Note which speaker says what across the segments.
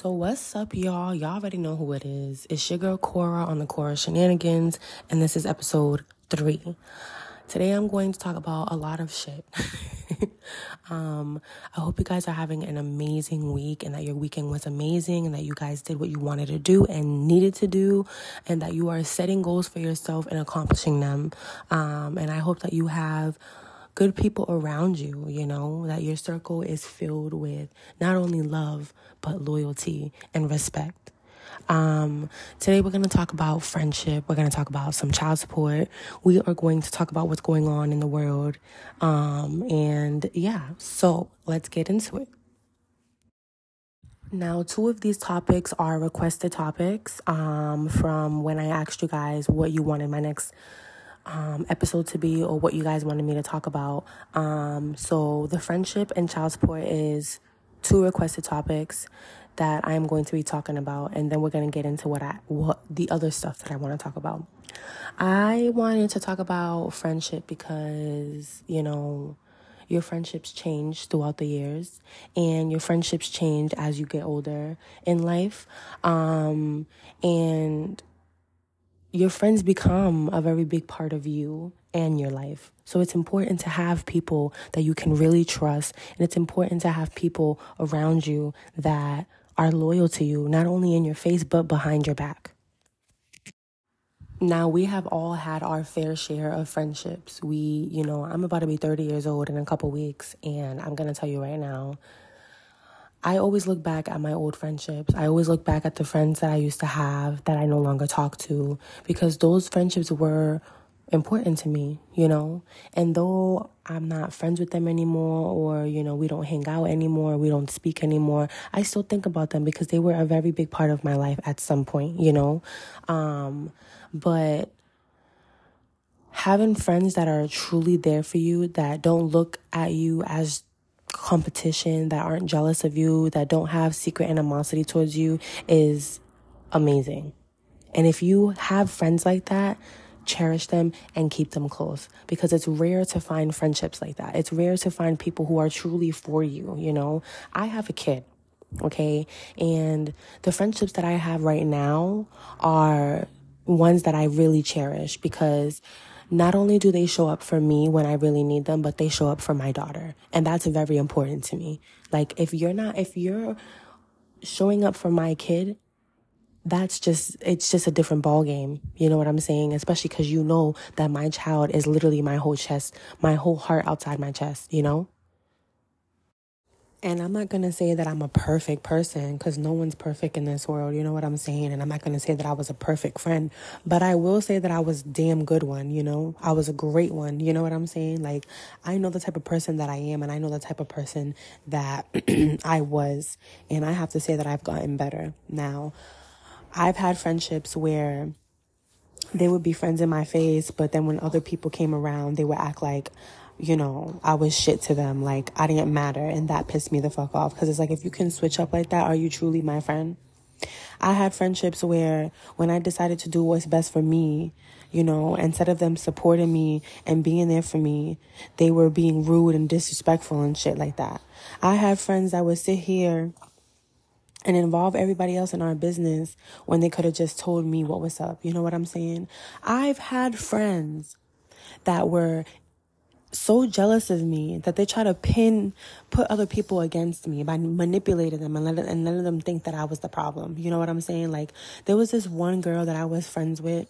Speaker 1: So what's up, y'all? Y'all already know who it is. It's your girl Cora on the Cora Shenanigans, and this is episode three. Today I'm going to talk about a lot of shit. um, I hope you guys are having an amazing week and that your weekend was amazing and that you guys did what you wanted to do and needed to do and that you are setting goals for yourself and accomplishing them. Um, and I hope that you have good people around you, you know, that your circle is filled with not only love, but loyalty and respect. Um, today we're going to talk about friendship. We're going to talk about some child support. We are going to talk about what's going on in the world. Um, and yeah, so let's get into it. Now, two of these topics are requested topics um, from when I asked you guys what you wanted my next um, episode to be or what you guys wanted me to talk about. Um, so, the friendship and child support is two requested topics that I am going to be talking about, and then we're going to get into what I what the other stuff that I want to talk about. I wanted to talk about friendship because you know your friendships change throughout the years and your friendships change as you get older in life um, and your friends become a very big part of you and your life. So it's important to have people that you can really trust. And it's important to have people around you that are loyal to you, not only in your face, but behind your back. Now, we have all had our fair share of friendships. We, you know, I'm about to be 30 years old in a couple weeks, and I'm going to tell you right now, I always look back at my old friendships. I always look back at the friends that I used to have that I no longer talk to because those friendships were important to me, you know? And though I'm not friends with them anymore or, you know, we don't hang out anymore, we don't speak anymore, I still think about them because they were a very big part of my life at some point, you know? Um, but having friends that are truly there for you, that don't look at you as competition, that aren't jealous of you, that don't have secret animosity towards you is amazing. And if you have friends like that, cherish them and keep them close because it's rare to find friendships like that. It's rare to find people who are truly for you, you know? I have a kid, okay? And the friendships that I have right now are ones that I really cherish because not only do they show up for me when I really need them, but they show up for my daughter. And that's very important to me. Like, if you're not, if you're showing up for my kid, that's just, it's just a different ball game. You know what I'm saying? Especially because you know that my child is literally my whole chest, my whole heart outside my chest, you know? And I'm not going to say that I'm a perfect person because no one's perfect in this world. You know what I'm saying? And I'm not going to say that I was a perfect friend, but I will say that I was damn good one, you know? I was a great one. You know what I'm saying? Like, I know the type of person that I am and I know the type of person that I was. And I have to say that I've gotten better now. I've had friendships where they would be friends in my face, but then when other people came around, they would act like you know, I was shit to them. Like, I didn't matter. And that pissed me the fuck off. Cause it's like, if you can switch up like that, are you truly my friend? I had friendships where when I decided to do what's best for me, you know, instead of them supporting me and being there for me, they were being rude and disrespectful and shit like that. I had friends that would sit here and involve everybody else in our business when they could have just told me what was up. You know what I'm saying? I've had friends that were so jealous of me that they try to pin put other people against me by manipulating them and letting and letting them think that I was the problem. You know what I'm saying? Like there was this one girl that I was friends with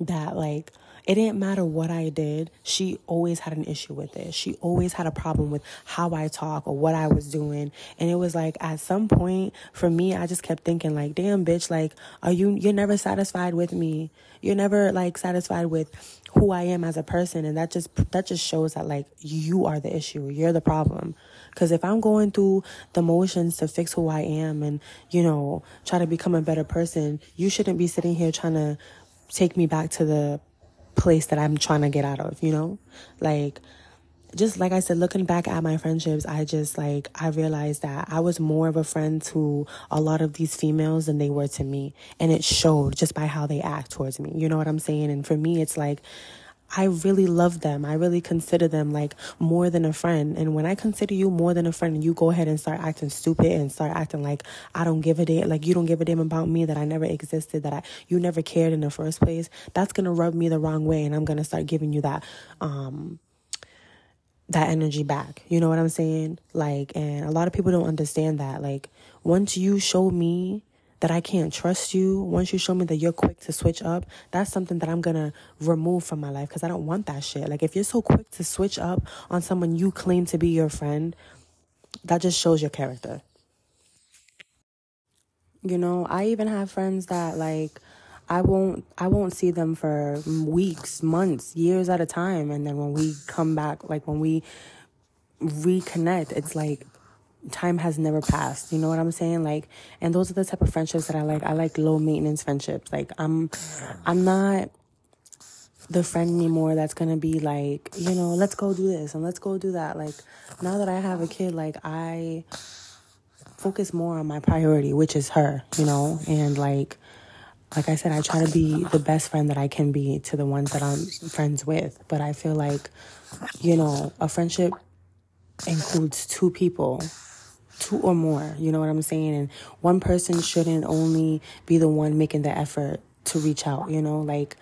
Speaker 1: that like it didn't matter what I did. She always had an issue with it. She always had a problem with how I talk or what I was doing. And it was like at some point for me, I just kept thinking like, damn bitch, like, are you, you're never satisfied with me. You're never like satisfied with who I am as a person. And that just, that just shows that like you are the issue. You're the problem. Cause if I'm going through the motions to fix who I am and, you know, try to become a better person, you shouldn't be sitting here trying to take me back to the place that I'm trying to get out of, you know? Like, just like I said, looking back at my friendships, I just like, I realized that I was more of a friend to a lot of these females than they were to me. And it showed just by how they act towards me. You know what I'm saying? And for me, it's like, I really love them. I really consider them like more than a friend. And when I consider you more than a friend and you go ahead and start acting stupid and start acting like I don't give a damn, like you don't give a damn about me, that I never existed, that I you never cared in the first place, that's gonna rub me the wrong way and I'm gonna start giving you that um that energy back. You know what I'm saying? Like and a lot of people don't understand that. Like once you show me that I can't trust you, once you show me that you're quick to switch up, that's something that I'm gonna remove from my life because I don't want that shit. Like, if you're so quick to switch up on someone you claim to be your friend, that just shows your character. You know, I even have friends that like I won't I won't see them for weeks, months, years at a time and then when we come back like when we reconnect, it's like time has never passed. You know what I'm saying? Like, and those are the type of friendships that I like. I like low maintenance friendships. Like, I'm, I'm not the friend anymore that's gonna be like, you know, let's go do this and let's go do that. Like, now that I have a kid, like, I focus more on my priority, which is her, you know, and like, like I said, I try to be the best friend that I can be to the ones that I'm friends with. But I feel like, you know, a friendship includes two people two or more. You know what I'm saying? And one person shouldn't only be the one making the effort to reach out, you know? Like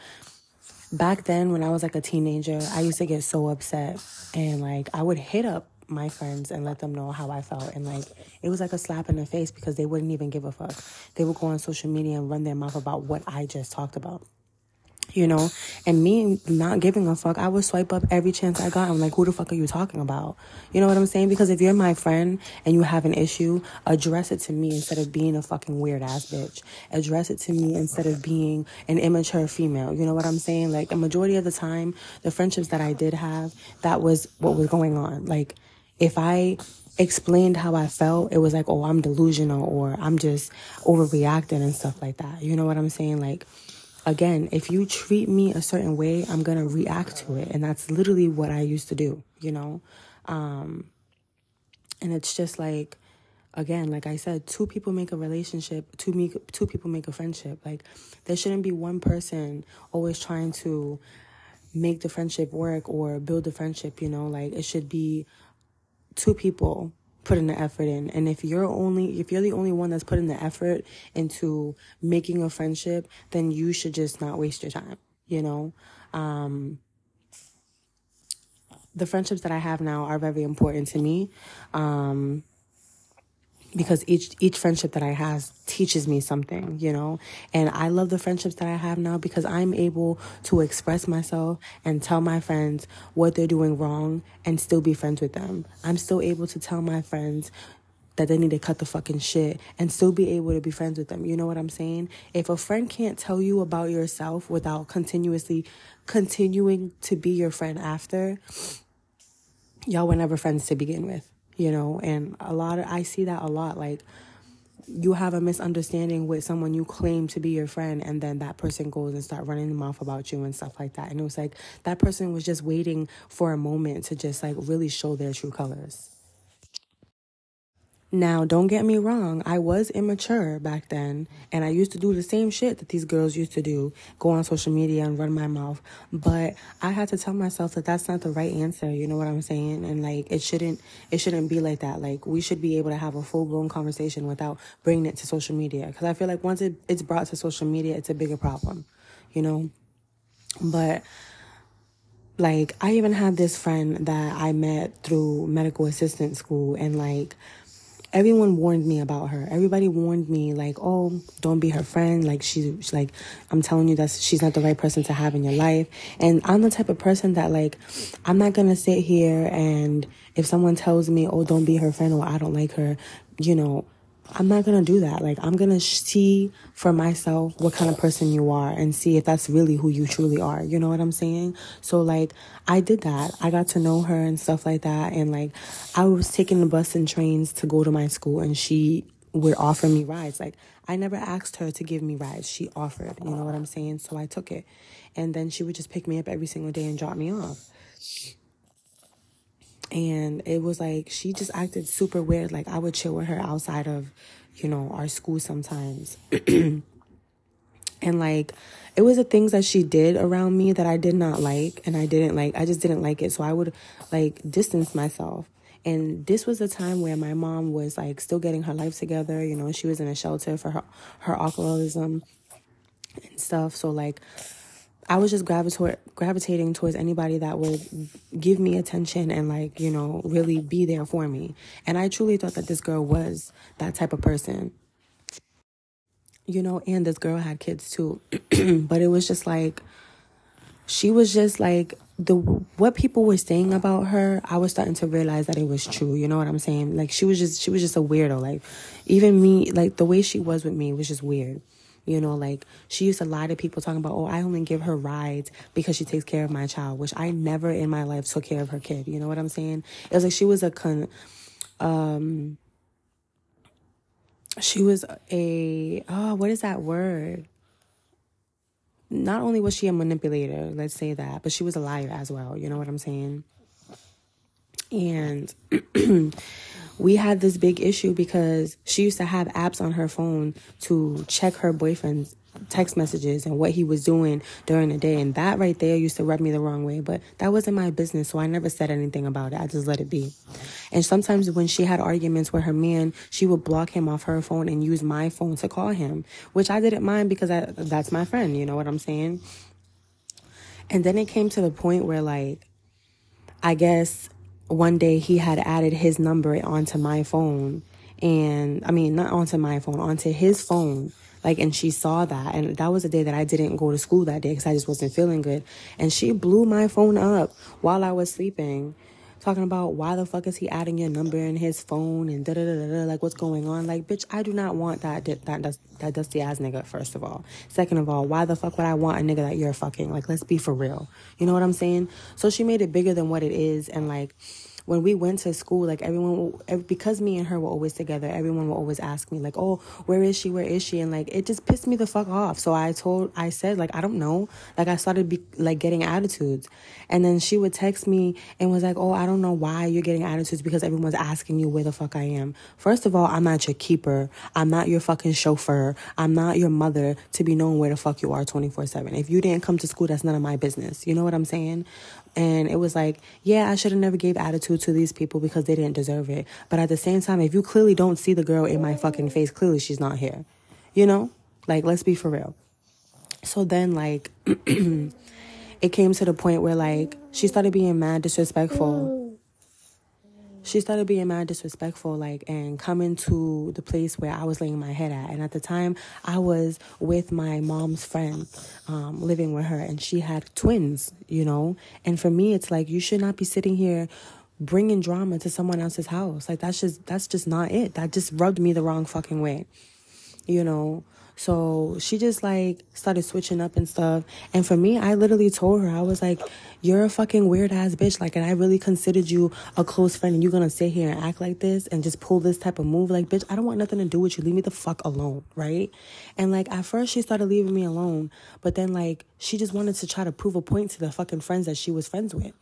Speaker 1: back then when I was like a teenager, I used to get so upset and like I would hit up my friends and let them know how I felt. And like, it was like a slap in the face because they wouldn't even give a fuck. They would go on social media and run their mouth about what I just talked about you know, and me not giving a fuck, I would swipe up every chance I got. I'm like, who the fuck are you talking about? You know what I'm saying? Because if you're my friend and you have an issue, address it to me instead of being a fucking weird ass bitch. Address it to me instead of being an immature female. You know what I'm saying? Like, a majority of the time, the friendships that I did have, that was what was going on. Like, if I explained how I felt, it was like, oh, I'm delusional or I'm just overreacting and stuff like that. You know what I'm saying? Like, again, if you treat me a certain way, I'm going to react to it. And that's literally what I used to do, you know? Um, and it's just like, again, like I said, two people make a relationship, two, me, two people make a friendship. Like, there shouldn't be one person always trying to make the friendship work or build the friendship, you know? Like, it should be two people putting the effort in. And if you're only if you're the only one that's putting the effort into making a friendship, then you should just not waste your time, you know? Um the friendships that I have now are very important to me. Um because each each friendship that I have teaches me something, you know. And I love the friendships that I have now because I'm able to express myself and tell my friends what they're doing wrong and still be friends with them. I'm still able to tell my friends that they need to cut the fucking shit and still be able to be friends with them. You know what I'm saying? If a friend can't tell you about yourself without continuously continuing to be your friend after, y'all were never friends to begin with you know, and a lot of, I see that a lot. Like, you have a misunderstanding with someone you claim to be your friend and then that person goes and start running the mouth about you and stuff like that and it was like that person was just waiting for a moment to just like really show their true colors now, don't get me wrong, I was immature back then, and I used to do the same shit that these girls used to do go on social media and run my mouth. But I had to tell myself that that's not the right answer, you know what I'm saying? And like, it shouldn't, it shouldn't be like that. Like, we should be able to have a full blown conversation without bringing it to social media. Cause I feel like once it, it's brought to social media, it's a bigger problem, you know? But, like, I even had this friend that I met through medical assistant school, and like, everyone warned me about her. Everybody warned me like, "Oh, don't be her friend. Like she's, like I'm telling you that she's not the right person to have in your life." And I'm the type of person that like I'm not going to sit here and if someone tells me, "Oh, don't be her friend," or I don't like her, you know, I'm not gonna do that. Like, I'm gonna see for myself what kind of person you are and see if that's really who you truly are. You know what I'm saying? So, like, I did that. I got to know her and stuff like that. And, like, I was taking the bus and trains to go to my school, and she would offer me rides. Like, I never asked her to give me rides. She offered, you know what I'm saying? So I took it. And then she would just pick me up every single day and drop me off and it was like she just acted super weird like i would chill with her outside of you know our school sometimes And like, it was the things that she did around me that I did not like. And I didn't like, I just didn't like it. So I would like distance myself. And this was a time where my mom was like still getting her life together. You know, she was in a shelter for her, her alcoholism and stuff. So like, I was just gravitating towards anybody that would give me attention and like, you know, really be there for me. And I truly thought that this girl was that type of person. You know, and this girl had kids too. but it was just like she was just like the what people were saying about her, I was starting to realize that it was true. You know what I'm saying? Like she was just she was just a weirdo. Like even me, like the way she was with me was just weird. You know, like she used to lie to people talking about, oh, I only give her rides because she takes care of my child, which I never in my life took care of her kid. You know what I'm saying? It was like she was a con, um, she was a, oh, what is that word? Not only was she a manipulator, let's say that, but she was a liar as well. You know what I'm saying? And we had this big issue because she used to have apps on her phone to check her boyfriend's text messages and what he was doing during the day. And that right there used to rub me the wrong way. But that wasn't my business. So I never said anything about it. I just let it be. And sometimes when she had arguments with her man, she would block him off her phone and use my phone to call him, which I didn't mind because I, that's my friend. You know what I'm saying? And then it came to the point where, like, I guess one day he had added his number onto my phone and I mean not onto my phone, onto his phone. Like and she saw that and that was the day that I didn't go to school that day cuz I just wasn't feeling good. And she blew my phone up while I was sleeping talking about why the fuck is he adding your number in his phone and da da da da like what's going on? Like bitch I do not want that that that, that dusty ass nigga first of all. Second of all why the fuck would I want a nigga that you're fucking? Like let's be for real. You know what I'm saying? So she made it bigger than what it is and like when we went to school, like everyone, because me and her were always together, everyone would always ask me, like, oh, where is she? Where is she? And like, it just pissed me the fuck off. So I told, I said, like, I don't know. Like, I started be, like getting attitudes. And then she would text me and was like, oh, I don't know why you're getting attitudes because everyone's asking you where the fuck I am. First of all, I'm not your keeper. I'm not your fucking chauffeur. I'm not your mother to be knowing where the fuck you are 24 7. If you didn't come to school, that's none of my business. You know what I'm saying? And it was like, yeah, I should have never gave attitude to these people because they didn't deserve it. But at the same time, if you clearly don't see the girl in my fucking face, clearly she's not here. You know? Like, let's be for real. So then, like, it came to the point where, like, she started being mad disrespectful she started being mad disrespectful like and coming to the place where i was laying my head at. And at the time i was with my mom's friend um, living with her and she had twins you know? And for me it's like you should not be sitting here bringing drama to someone else's house. Like that's just that's just not it. That just rubbed me the wrong fucking way you know so she just like started switching up and stuff. And for me, I literally told her, I was like, you're a fucking weird ass bitch. Like, and I really considered you a close friend and you're gonna sit here and act like this and just pull this type of move. Like, bitch, I don't want nothing to do with you. Leave me the fuck alone, right? And like, at first she started leaving me alone, but then like, she just wanted to try to prove a point to the fucking friends that she was friends with.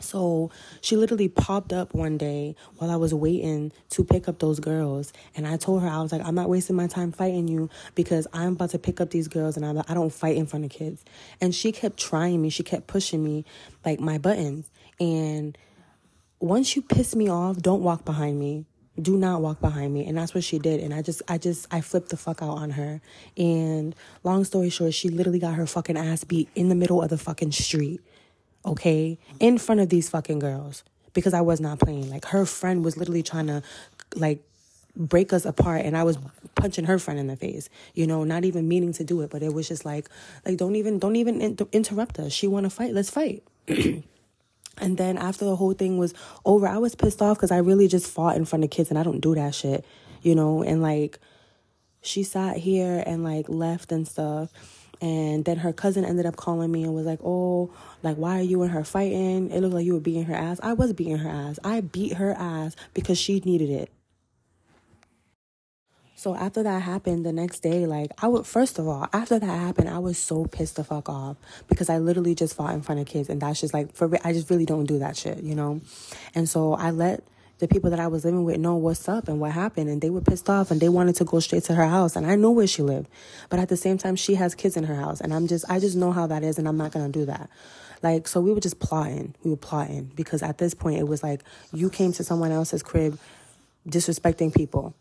Speaker 1: So she literally popped up one day while I was waiting to pick up those girls. And I told her, I was like, I'm not wasting my time fighting you because I'm about to pick up these girls and I, I don't fight in front of kids. And she kept trying me. She kept pushing me like my buttons. And once you piss me off, don't walk behind me. Do not walk behind me. And that's what she did. And I just, I just, I flipped the fuck out on her. And long story short, she literally got her fucking ass beat in the middle of the fucking street okay, in front of these fucking girls because I was not playing. Like her friend was literally trying to like break us apart and I was punching her friend in the face. You know, not even meaning to do it, but it was just like like don't even don't even inter- interrupt us. She want to fight. Let's fight. and then after the whole thing was over, I was pissed off cuz I really just fought in front of kids and I don't do that shit, you know, and like she sat here and like left and stuff and then her cousin ended up calling me and was like, Oh, like, why are you and her fighting? It looked like you were beating her ass. I was beating her ass. I beat her ass because she needed it. So after that happened the next day, like I would first of all, after that happened, I was so pissed the fuck off because I literally just fought in front of kids and that's just like for I just really don't do that shit, you know? And so I let the people that I was living with know what's up and what happened. And they were pissed off and they wanted to go straight to her house. And I know where she lived. But at the same time, she has kids in her house. And I'm just, I just know how that is. And I'm not going to do that. Like, so we were just plotting. We were plotting because at this point, it was like you came to someone else's crib disrespecting people.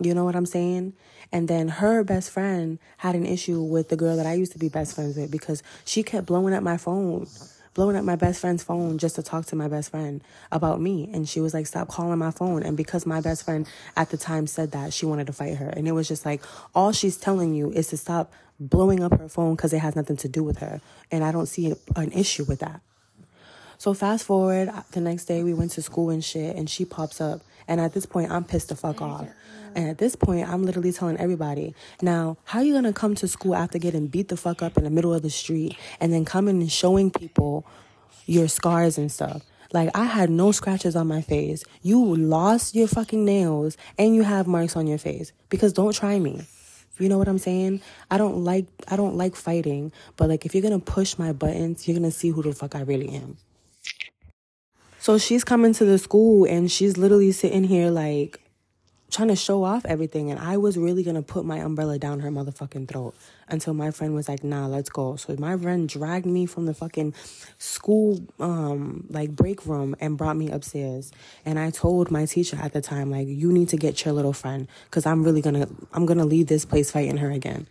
Speaker 1: You know what I'm saying? And then her best friend had an issue with the girl that I used to be best friends with because she kept blowing up my phone blowing up my best friend's phone just to talk to my best friend about me. And she was like, stop calling my phone. And because my best friend at the time said that, she wanted to fight her. And it was just like, all she's telling you is to stop blowing up her phone because it has nothing to do with her. And I don't see an issue with that. So fast forward, uh, the next day we went to school and shit, and she pops up. And at this point, I'm pissed the fuck off. And at this point, I'm literally telling everybody, now, how you gonna come to school after getting beat the fuck up in the middle of the street and then coming and showing people your scars and stuff? Like, I had no scratches on my face. You lost your fucking nails and you have marks on your face because don't try me. You know what I'm saying? I don't like I don't like fighting, but like if you're going to push my buttons, you're going to see who the fuck I really am. So she's coming to the school and she's literally sitting here like trying to show off everything. And I was really going to put my umbrella down her motherfucking throat until my friend was like, nah, let's go. So my friend dragged me from the fucking school, um, like break room and brought me upstairs. And I told my teacher at the time, like, you need to get your little friend because I'm really going to, I'm going to leave this place fighting her again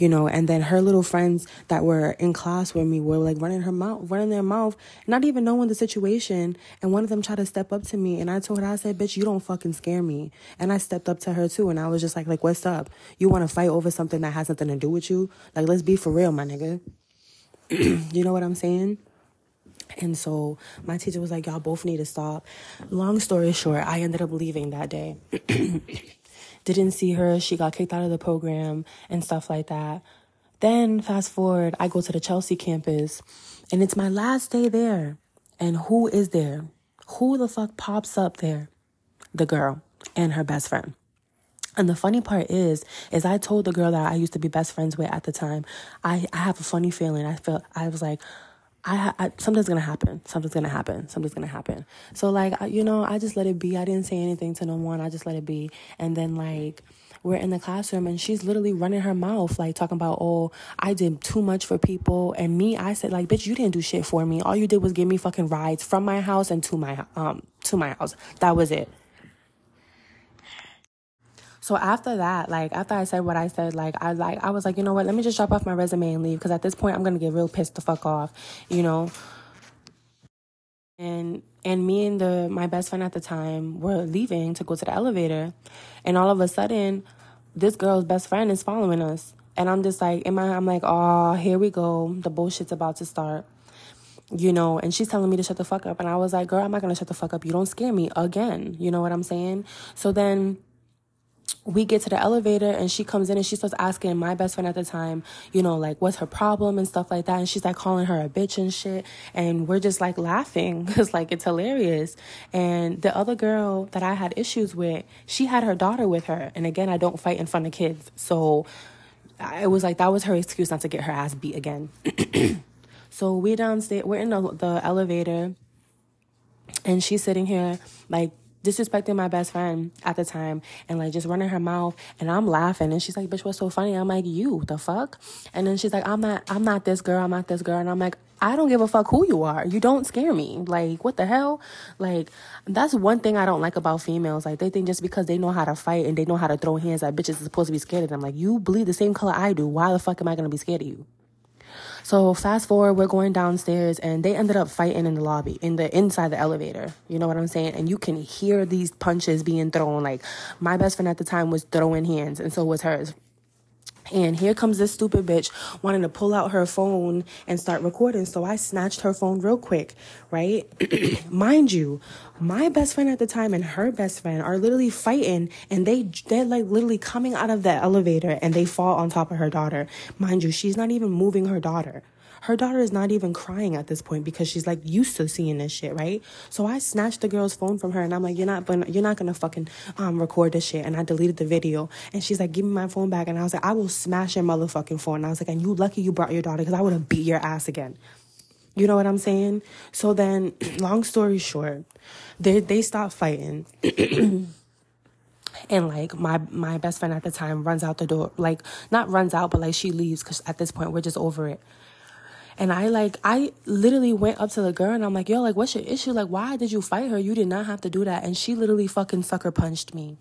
Speaker 1: you know, and then her little friends that were in class with me were like running her mouth, running their mouth, not even knowing the situation. And one of them tried to step up to me, and I told her, I said, "Bitch, you don't fucking scare me." And I stepped up to her too, and I was just like, "Like, what's up? You want to fight over something that has nothing to do with you? Like, let's be for real, my nigga." you know what I'm saying? And so my teacher was like, y'all both need to stop. Long story short, I ended up leaving that day. didn't see her. She got kicked out of the program and stuff like that. Then fast forward, I go to the Chelsea campus and it's my last day there. And who is there? Who the fuck pops up there? The girl and her best friend. And the funny part is, is I told the girl that I used to be best friends with at the time, I, I have a funny feeling. I felt, I was like, I, I, something's gonna happen. Something's gonna happen. Something's gonna happen. So like I, you know, I just let it be. I didn't say anything to no one. I just let it be. And then like we're in the classroom and she's literally running her mouth like talking about oh I did too much for people and me I said like bitch you didn't do shit for me. All you did was give me fucking rides from my house and to my um to my house. That was it. So after that, like after I said what I said, like I like I was like, you know what, let me just drop off my resume and leave because at this point I'm gonna get real pissed the fuck off, you know. And and me and the my best friend at the time were leaving to go to the elevator, and all of a sudden, this girl's best friend is following us, and I'm just like, in my I'm like, oh, here we go, the bullshit's about to start you know, and she's telling me to shut the fuck up. And I was like, girl, I'm not gonna shut the fuck up. You don't scare me again. You know what I'm saying? So then we get to the elevator and she comes in and she starts asking my best friend at the time, you know, like what's her problem and stuff like that. And she's like calling her a bitch and shit. And we're just like laughing because like it's hilarious. And the other girl that I had issues with, she had her daughter with her. And again, I don't fight in front of kids. So it was like that was her excuse not to get her ass beat again. so we downstairs, we're in the, the elevator and she's sitting here like disrespecting my best friend at the time and like just running her mouth and I'm laughing and she's like, bitch, what's so funny? I'm like, you, the fuck? And then she's like, I'm not, I'm not this girl, I'm not this girl. And I'm like, I don't give a fuck who you are. You don't scare me. Like, what the hell? Like, that's one thing I don't like about females. Like, they think just because they know how to fight and they know how to throw hands at bitches is supposed to be scared of them. Like, you bleed the same color I do. Why the fuck am I gonna be scared of you? So fast forward, we're going downstairs and they ended up fighting in the lobby, in the inside the elevator. You know what I'm saying? And you can hear these punches being thrown. Like my best friend at the time was throwing hands and so was hers. And here comes this stupid bitch wanting to pull out her phone and start recording. So I snatched her phone real quick, right? Mind you, my best friend at the time and her best friend are literally fighting and they they're like literally coming out of the elevator and they fall on top of her daughter. Mind you, she's not even moving her daughter. Her daughter is not even crying at this point because she's like used to seeing this shit, right? So I snatched the girl's phone from her and I'm like, you're not, you're not gonna fucking um, record this shit. And I deleted the video. And she's like, give me my phone back. And I was like, I will smash your motherfucking phone. And I was like, and you lucky you brought your daughter because I would have beat your ass again. You know what I'm saying? So then, long story short, they they stop fighting. and like my my best friend at the time runs out the door like not runs out but like she leaves because at this point we're just over it and I like I literally went up to the girl and I'm like, yo, like what's your issue? Like why did you fight her? You did not have to do that. And she literally fucking sucker punched me.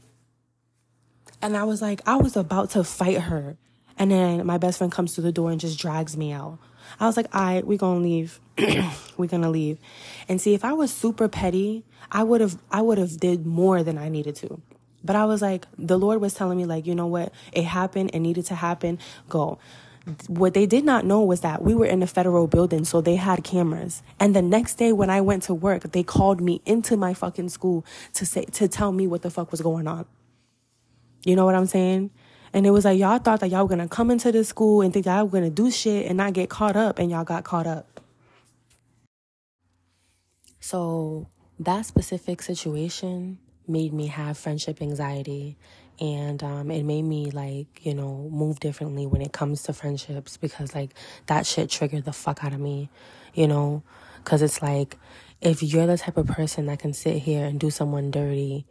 Speaker 1: And I was like, I was about to fight her. And then my best friend comes to the door and just drags me out. I was like, all right, we're gonna leave. we're gonna leave. And see, if I was super petty, I would have I would have did more than I needed to. But I was like, the Lord was telling me, like, you know what? It happened, it needed to happen. Go. What they did not know was that we were in a federal building, so they had cameras. And the next day when I went to work, they called me into my fucking school to say to tell me what the fuck was going on. You know what I'm saying? And it was like y'all thought that y'all were gonna come into the school and think y'all were gonna do shit and not get caught up, and y'all got caught up. So that specific situation made me have friendship anxiety and um, it made me like you know move differently when it comes to friendships because like that shit triggered the fuck out of me you know because it's like if you're the type of person that can sit here and do someone dirty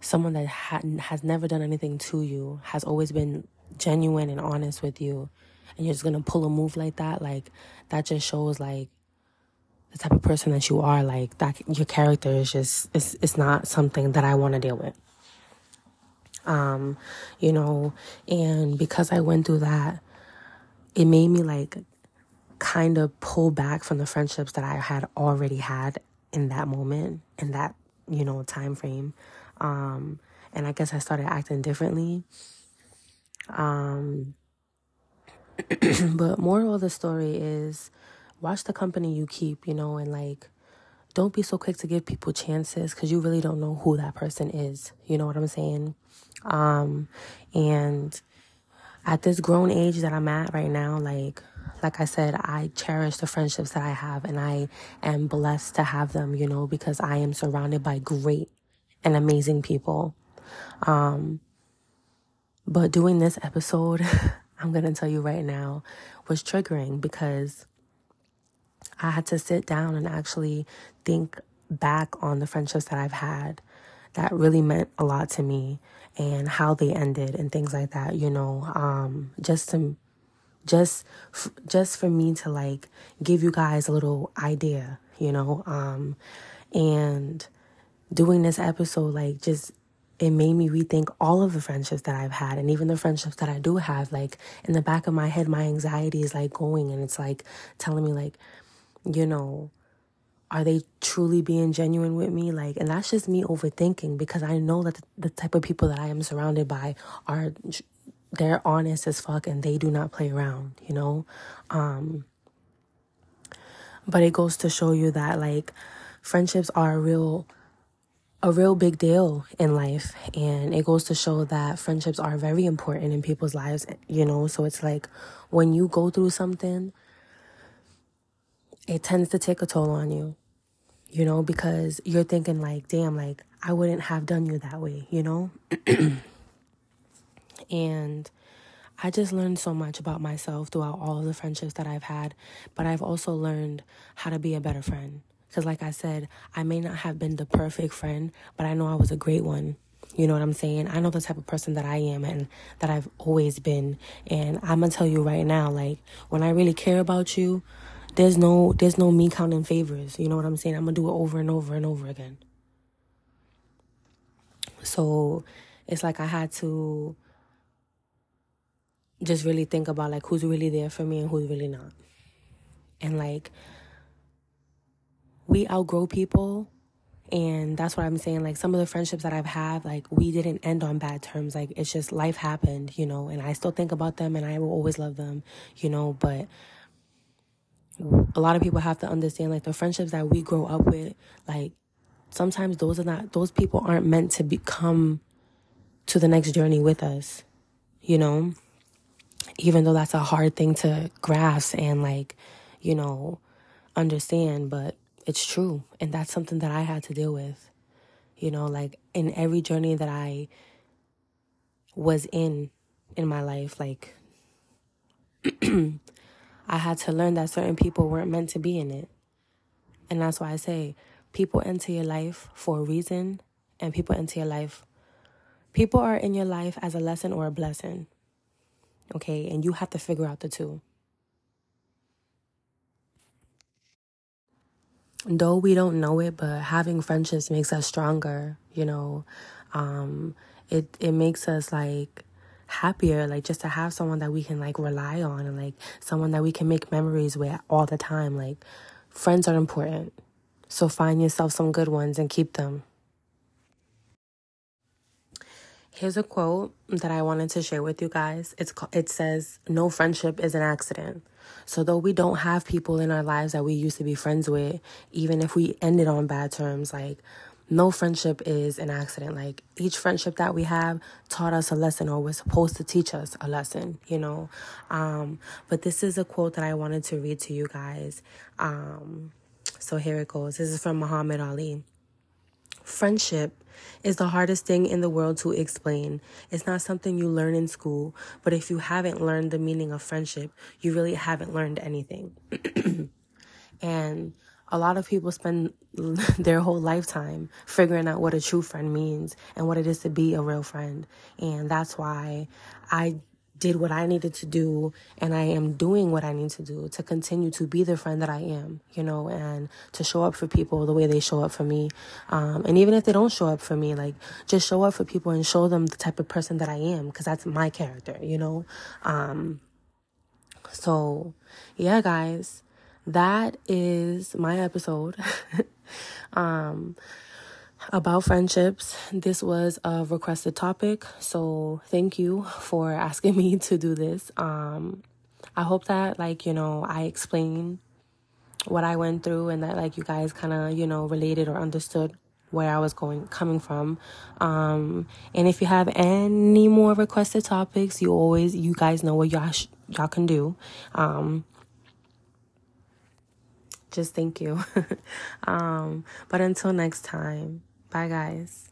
Speaker 1: someone that ha- has never done anything to you has always been genuine and honest with you and you're just gonna pull a move like that like that just shows like the type of person that you are, like that your character is just it's it's not something that I want to deal with. Um, you know, and because I went through that, it made me like kind of pull back from the friendships that I had already had in that moment, in that, you know, time frame. Um, and I guess I started acting differently. Um, but moral of the story is watch the company you keep, you know, and like don't be so quick to give people chances because you really don't know who that person is. You know what I'm saying? Um, and at this grown age that I'm at right now, like like I said, I cherish the friendships that I have and I am blessed to have them, you know, because I am surrounded by great and amazing people. Um, but doing this episode, I'm going to tell you right now, was triggering because I had to sit down and actually think back on the friendships that I've had that really meant a lot to me and how they ended and things like that, you know, um, just to just just for me to like give you guys a little idea, you know, um, and doing this episode like just it made me rethink all of the friendships that I've had and even the friendships that I do have like in the back of my head my anxiety is like going and it's like telling me like you know, are they truly being genuine with me? Like, and that's just me overthinking because I know that the type of people that I am surrounded by are, they're honest as fuck and they do not play around, you know? Um, but it goes to show you that like friendships are a real, a real big deal in life. And it goes to show that friendships are very important in people's lives, you know? So it's like when you go through something, it tends to take a toll on you, you know, because you're thinking, like, damn, like, I wouldn't have done you that way, you know? and I just learned so much about myself throughout all of the friendships that I've had, but I've also learned how to be a better friend. Because, like I said, I may not have been the perfect friend, but I know I was a great one. You know what I'm saying? I know the type of person that I am and that I've always been. And I'm going to tell you right now, like, when I really care about you, there's no there's no me counting favors. You know what I'm saying? I'm gonna do it over and over and over again. So it's like I had to just really think about like who's really there for me and who's really not. And like we outgrow people and that's what I'm saying. Like some of the friendships that I've had, like we didn't end on bad terms. Like it's just life happened, you know, and I still think about them and I will always love them, you know, but a lot of people have to understand like the friendships that we grow up with like sometimes those are not those people aren't meant to become to the next journey with us you know? Even though that's a hard thing to grasp and like you know understand but it's true. And that's something that i had to deal with you know? Like in every journey that i was in in my life like I had to learn that certain people weren't meant to be in it. And that's why I say people enter your life for a reason, and people enter your life. People are in your life as a lesson or a blessing. Okay, and you have to figure out the two. Though we don't know it, but having friendships makes us stronger, you know. Um, it it makes us like happier like just to have someone that we can like rely on and like someone that we can make memories with all the time. Like friends are important. So find yourself some good ones and keep them. Here's a quote that i wanted to share with you guys. It's it says no friendship is an accident. So though we don't have people in our lives that we used to be friends with even if we ended on bad terms like no friendship is an accident. Like each friendship that we have taught us a lesson or was supposed to teach us a lesson, you know. Um, but this is a quote that I wanted to read to you guys. Um, so here it goes. This is from Muhammad Ali. Friendship is the hardest thing in the world to explain. It's not something you learn in school, but if you haven't learned the meaning of friendship, you really haven't learned anything. and a lot of people spend their whole lifetime figuring out what a true friend means and what it is to be a real friend. And that's why I did what I needed to do and I am doing what I need to do to continue to be the friend that I am, you know, and to show up for people the way they show up for me. Um, and even if they don't show up for me, like just show up for people and show them the type of person that I am because that's my character, you know. Um, so yeah, guys, that is my episode um, about friendships. This was a requested topic, so thank you for asking me to do this. Um, I hope that, like, you know, I explained what I went through and that, like, you guys kind of, you know, related or understood where I was going coming from. Um, and if you have any more requested topics, you always you guys know what y'all sh- y'all can do. Um, just thank you. um, but until next time, bye guys.